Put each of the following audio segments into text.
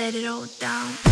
let it all down.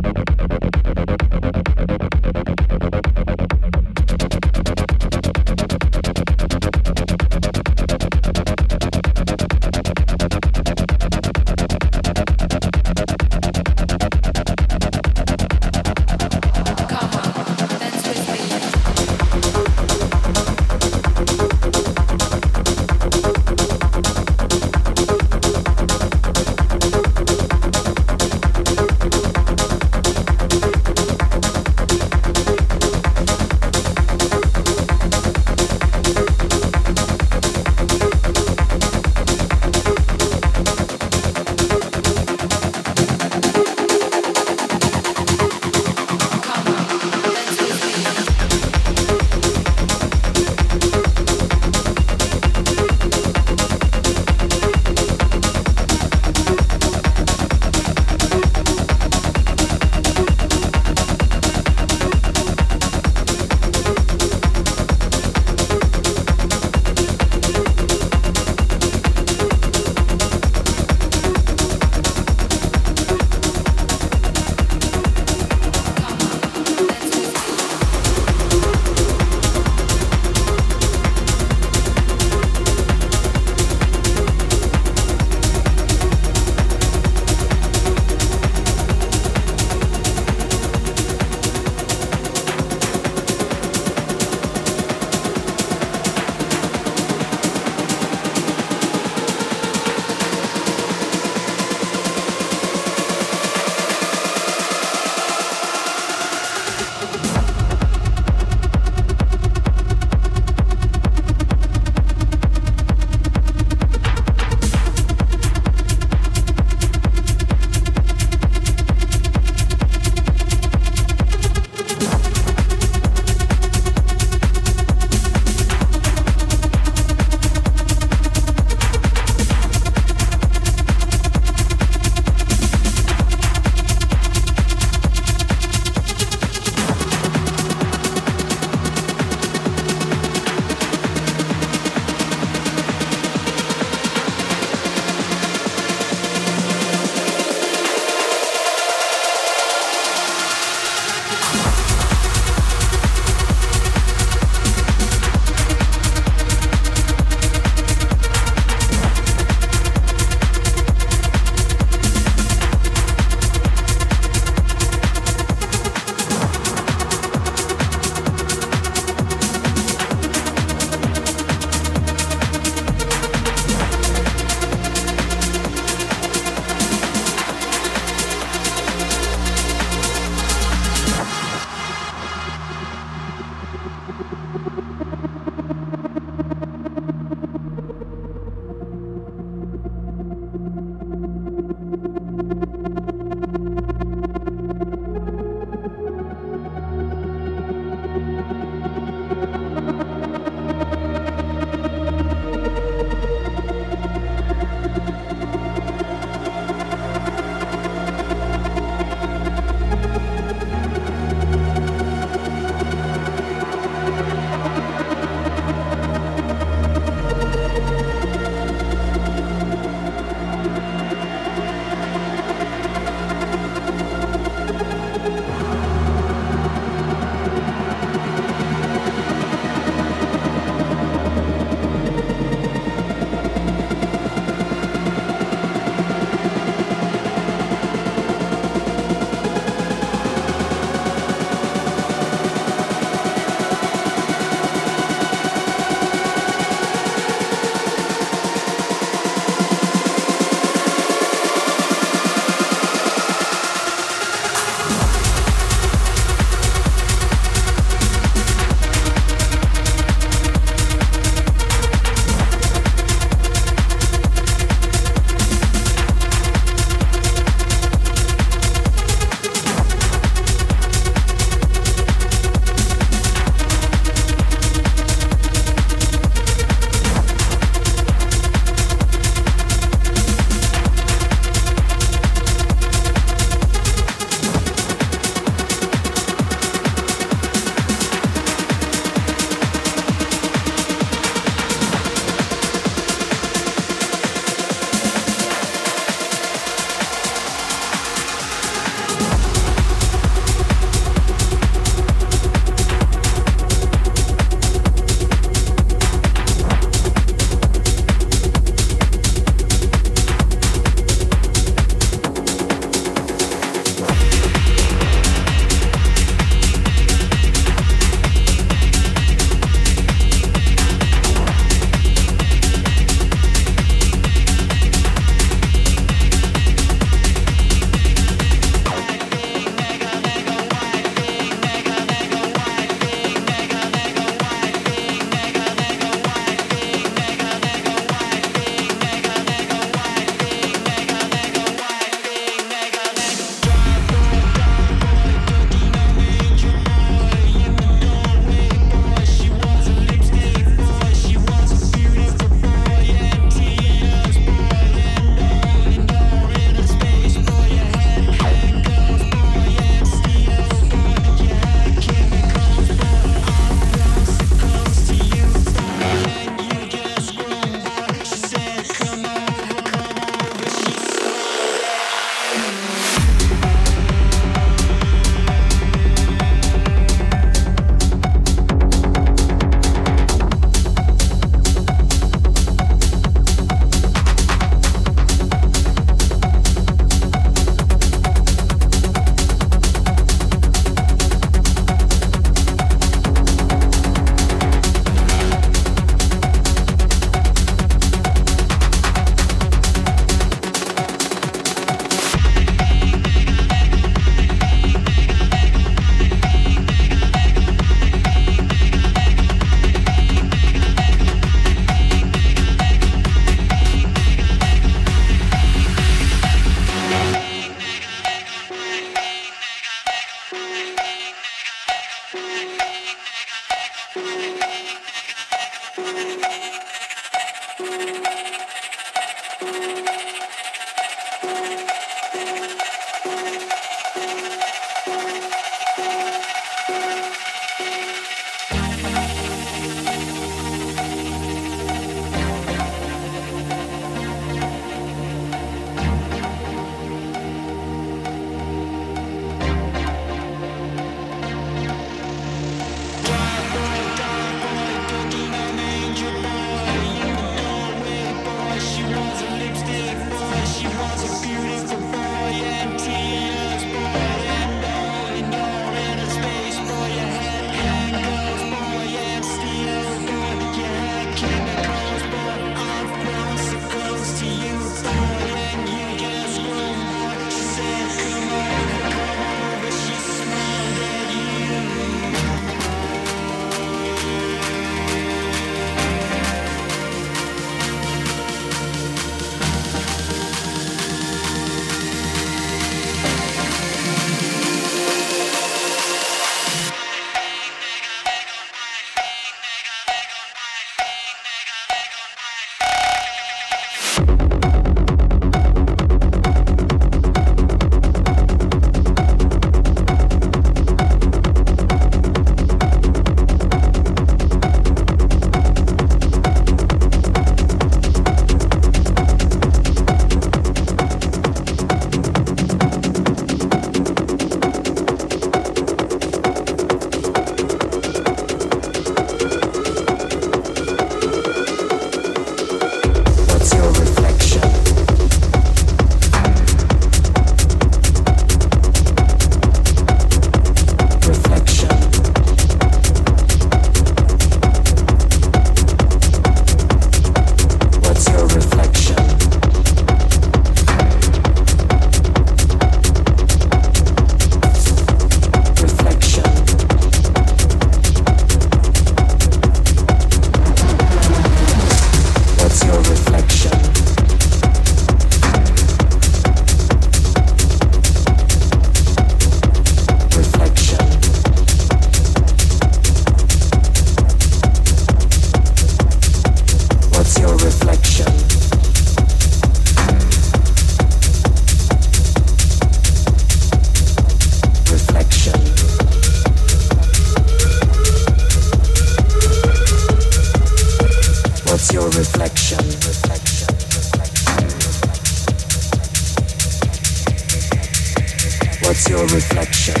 What's your reflection?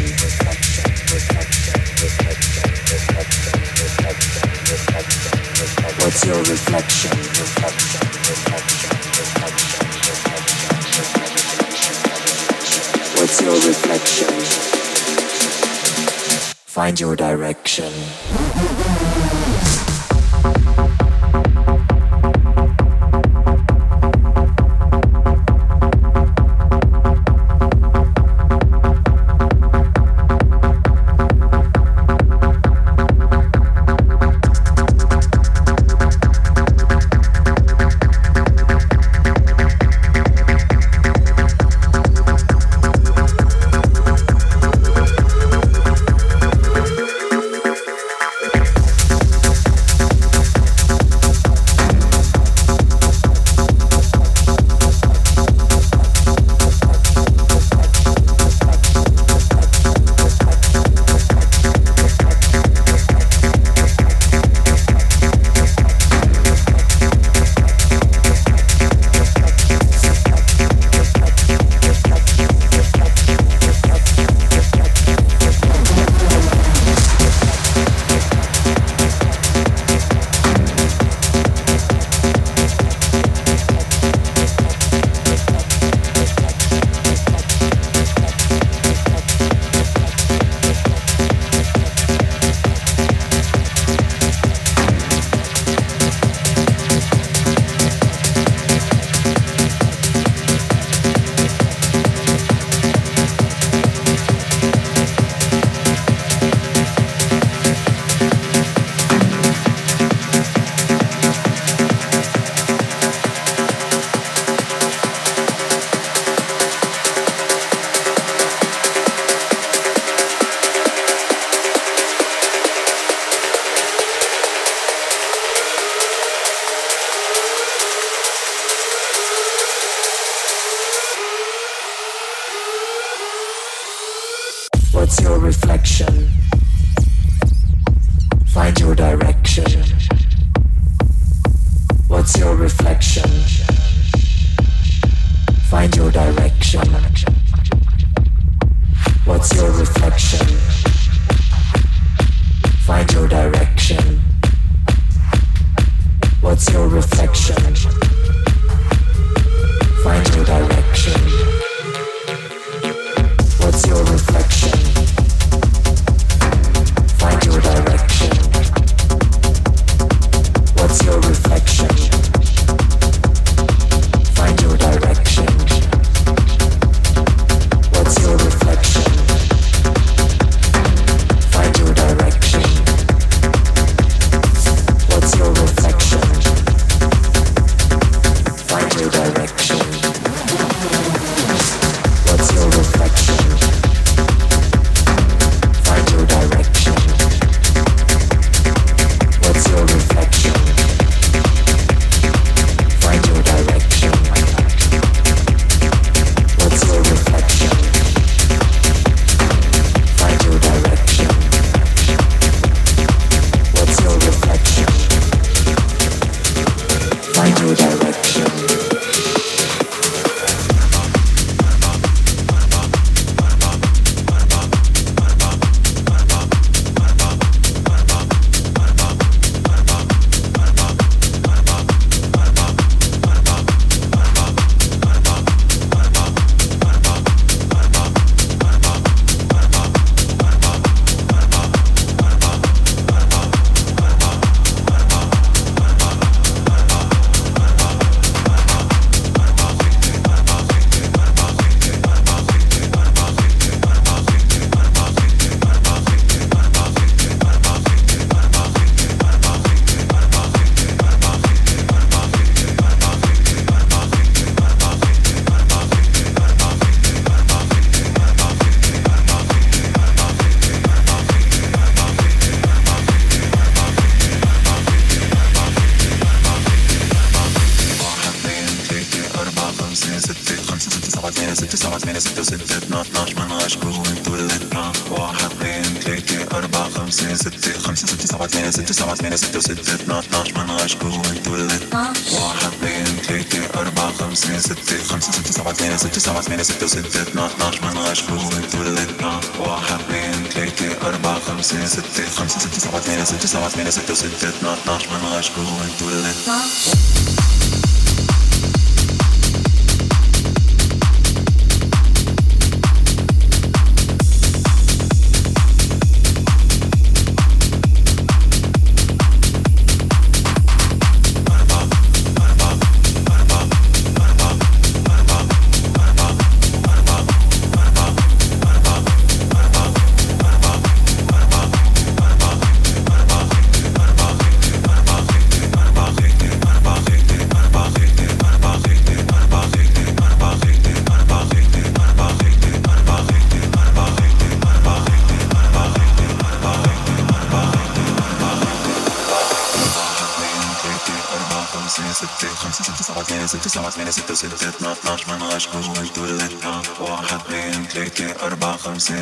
What's your reflection? What's your reflection? Find your direction. Cause it doesn't fit, not, not when I was going to let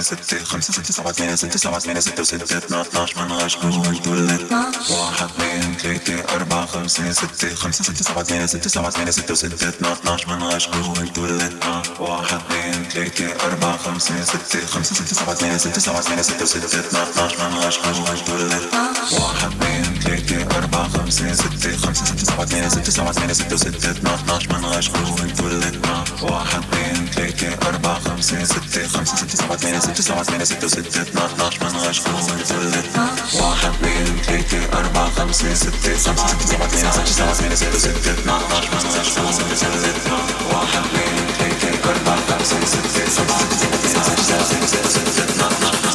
ستة خمسة ستة سبعة ثمانية ستة سبعة ثمانية ستة وستة اثنا عشر من عشرة وتولد واحد اثنين ثلاثة أربعة خمسة ستة خمسة ستة سبعة ثمانية ستة سبعة ثمانية ستة وستة اثنا عشر من عشرة وتولد واحد اثنين ثلاثة أربعة خمسة ستة خمسة ستة سبعة ثمانية ستة سبعة ثمانية ستة وستة اثنا عشر من عشرة وتولد واحد اثنين ثلاثة أربعة خمسة ستة خمسة ستة سبعة ثمانية ستة سبعة ثمانية ستة وستة اثنا عشر عشرة وتولد واحد اثنين ثلاثة أربعة خمسة ستة خمسة ستة سبعة ثمانية ستة سبعة ثمانية ستة وستة اثنا عشر من عشرة وتولد واحد اثنين ثلاثة أربعة خمسة ستة خمسة ستة سبعة ثمانية ستة سبعة ثمانية ستة وستة اثنا عشر من عشرة وتولد واحد اثنين ثلاثة أربعة خمسة ستة خمسة ستة سبعة ثمانية ستة سبعة ثمانية ستة وستة اثنا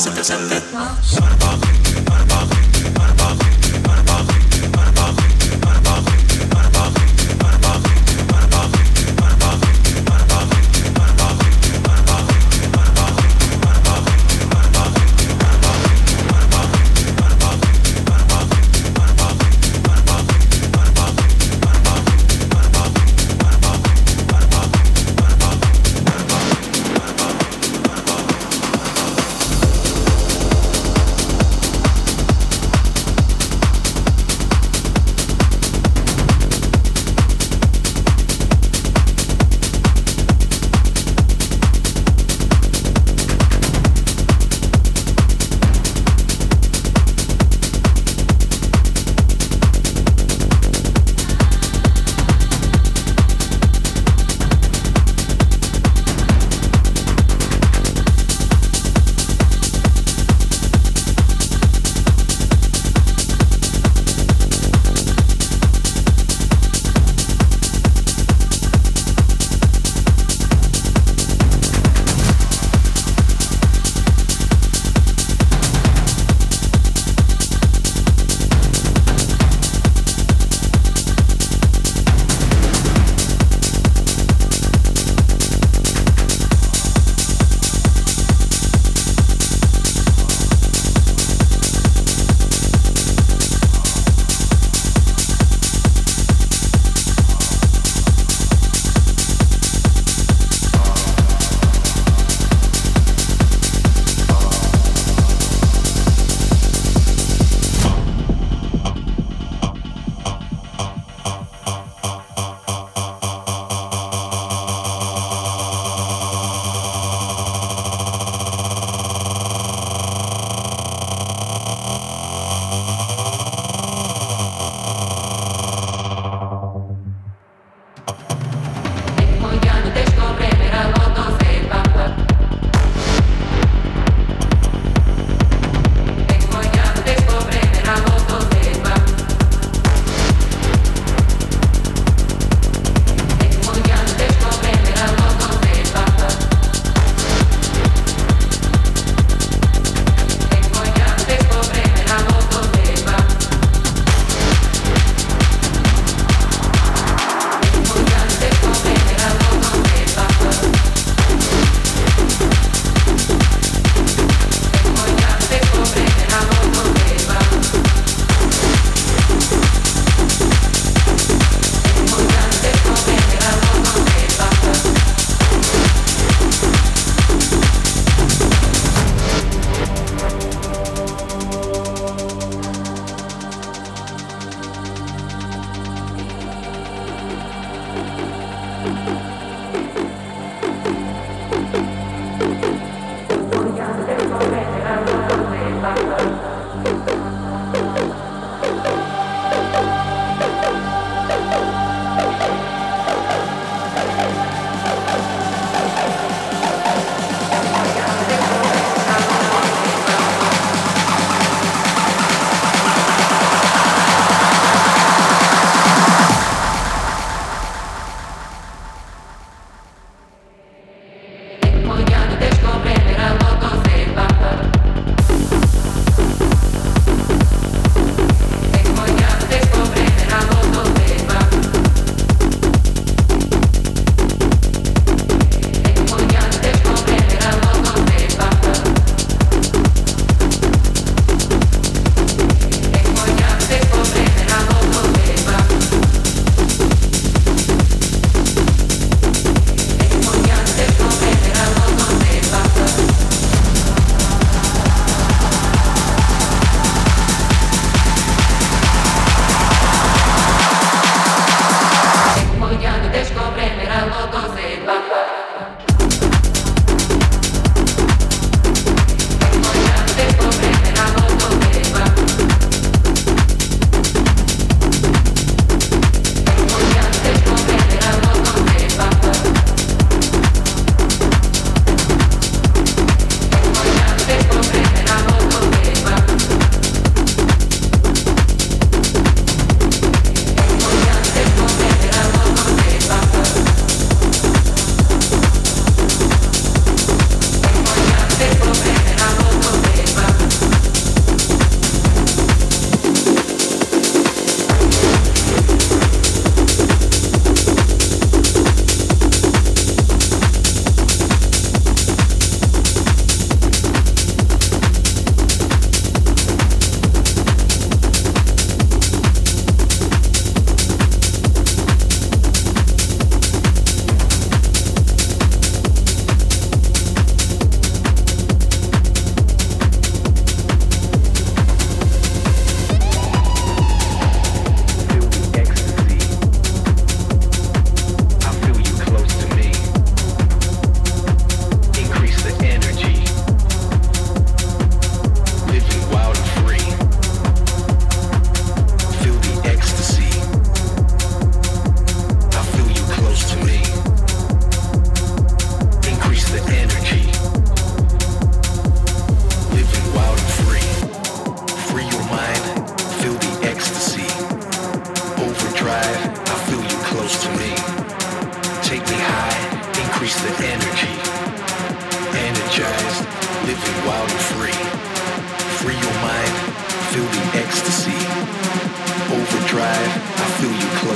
se presente.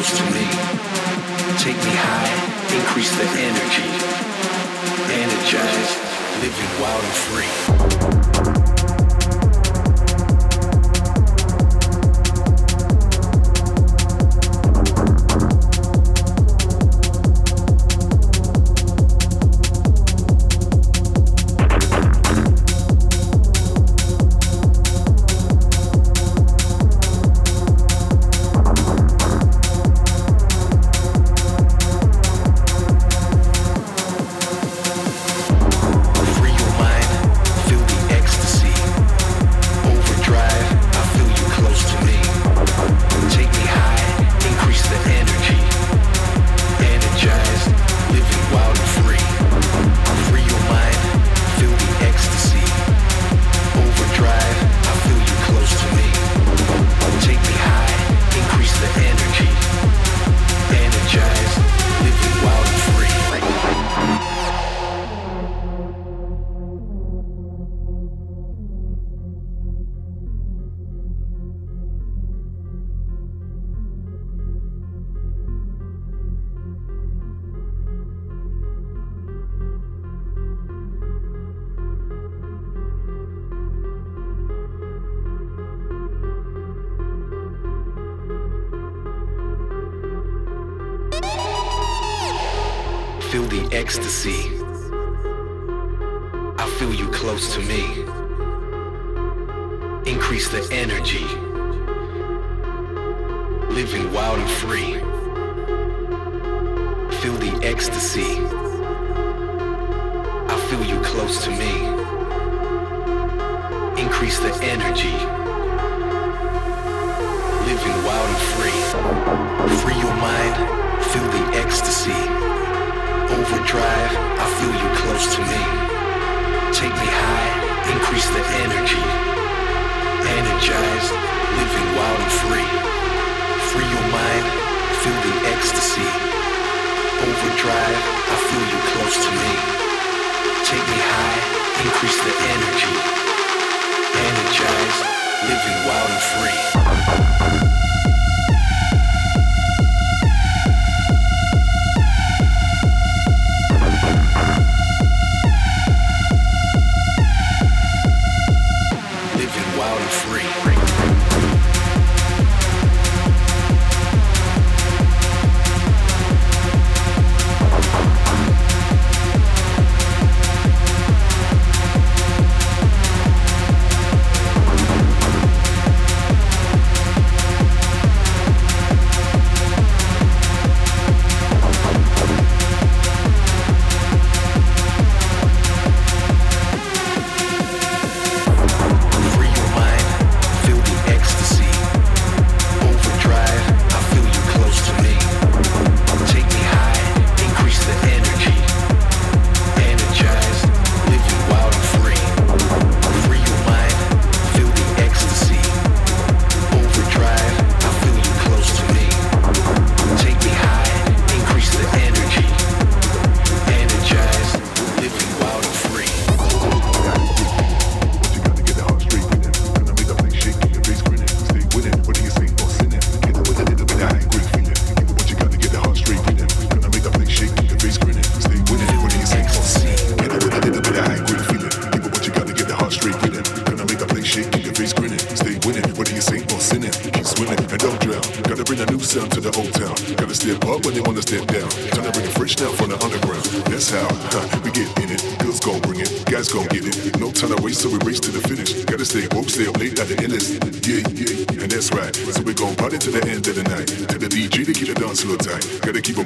close to me. Take me high, increase the energy. Energize, living wild and free. feel you close to me. Increase the energy. Living wild and free. Feel the ecstasy. I feel you close to me. Increase the energy. Living wild and free. Free your mind. Feel the ecstasy. Overdrive. I feel you close to me. Take me high, increase the energy. Energized, living wild and free. Free your mind, feel the ecstasy. Overdrive, I feel you close to me. Take me high, increase the energy. Energized, living wild and free. el equipo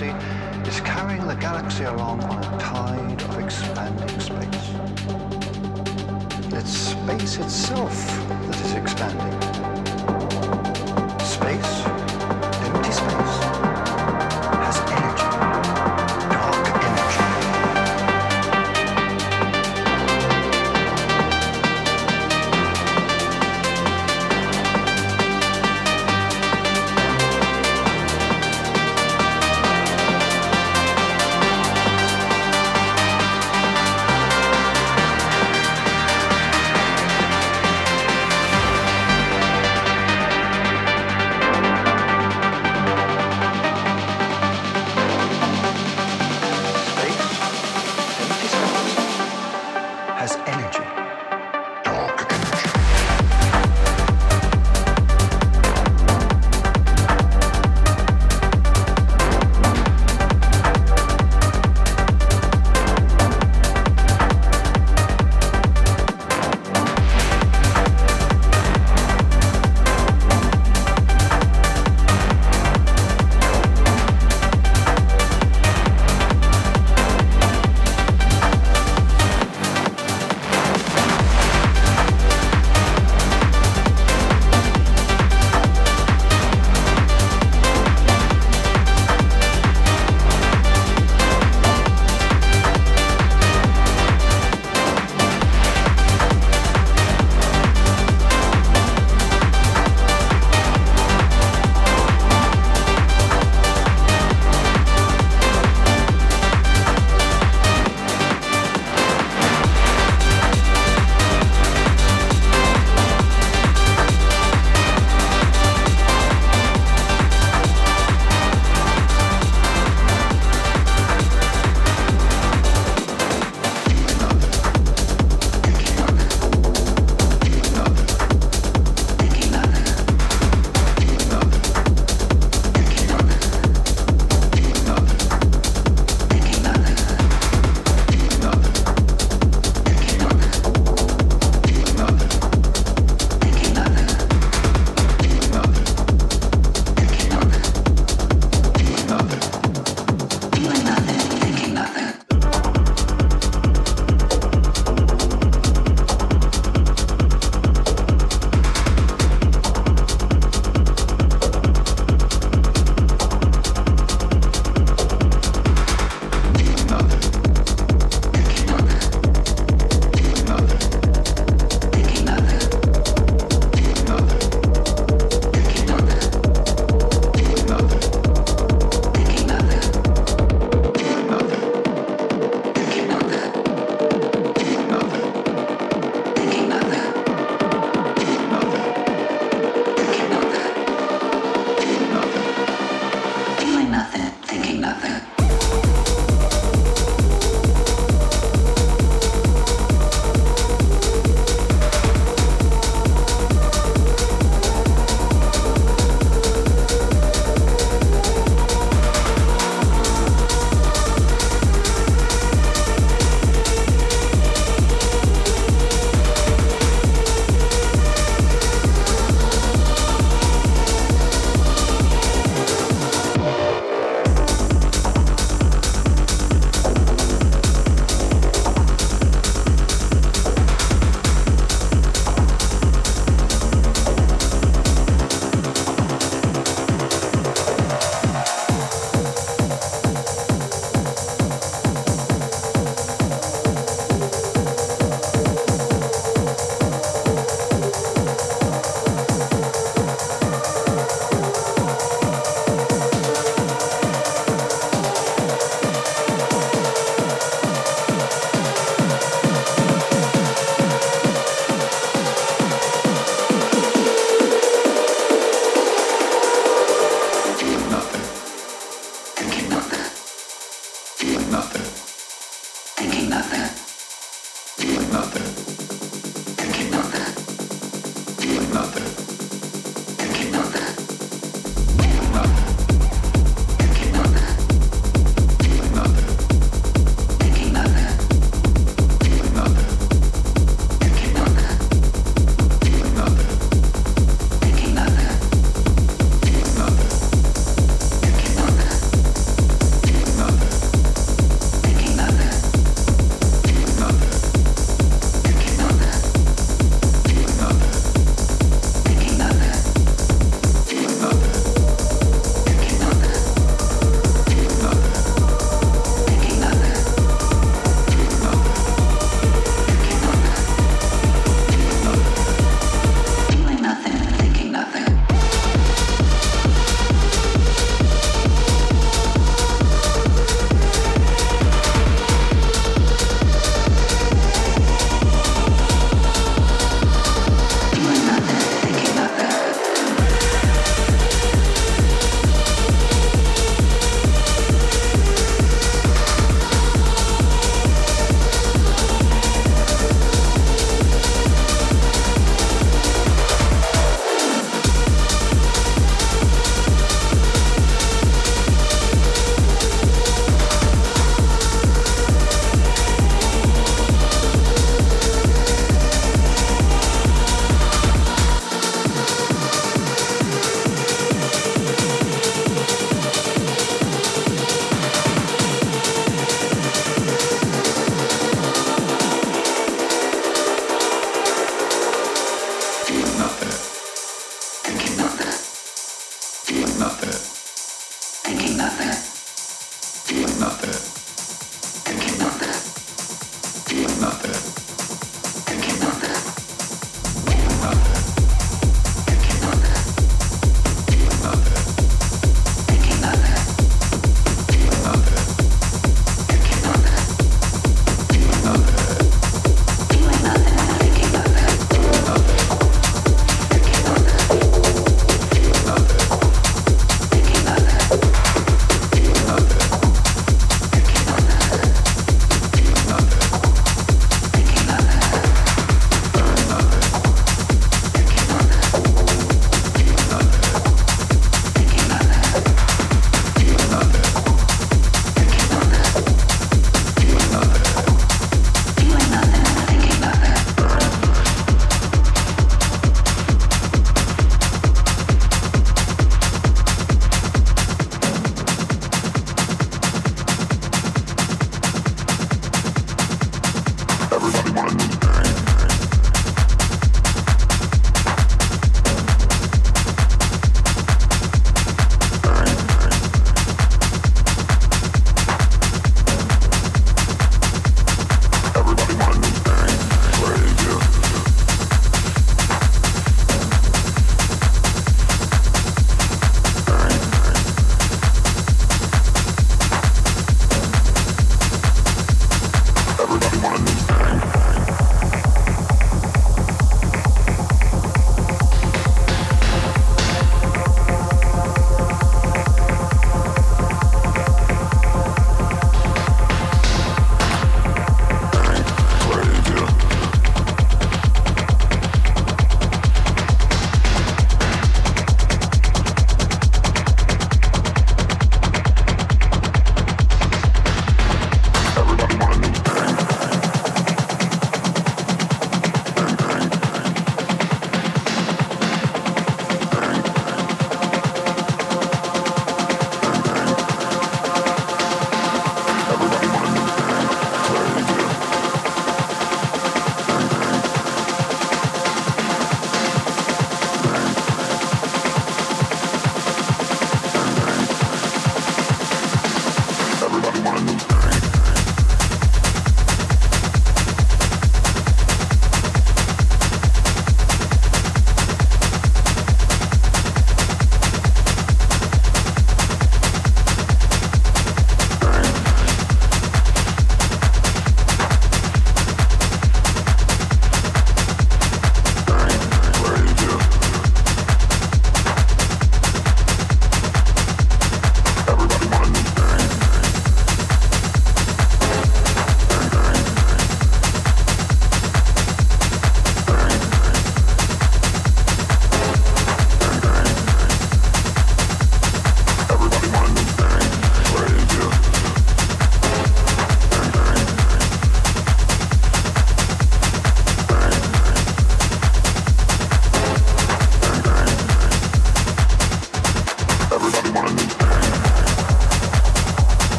galaxy is carrying the galaxy along on a tide of expanding space. It's space itself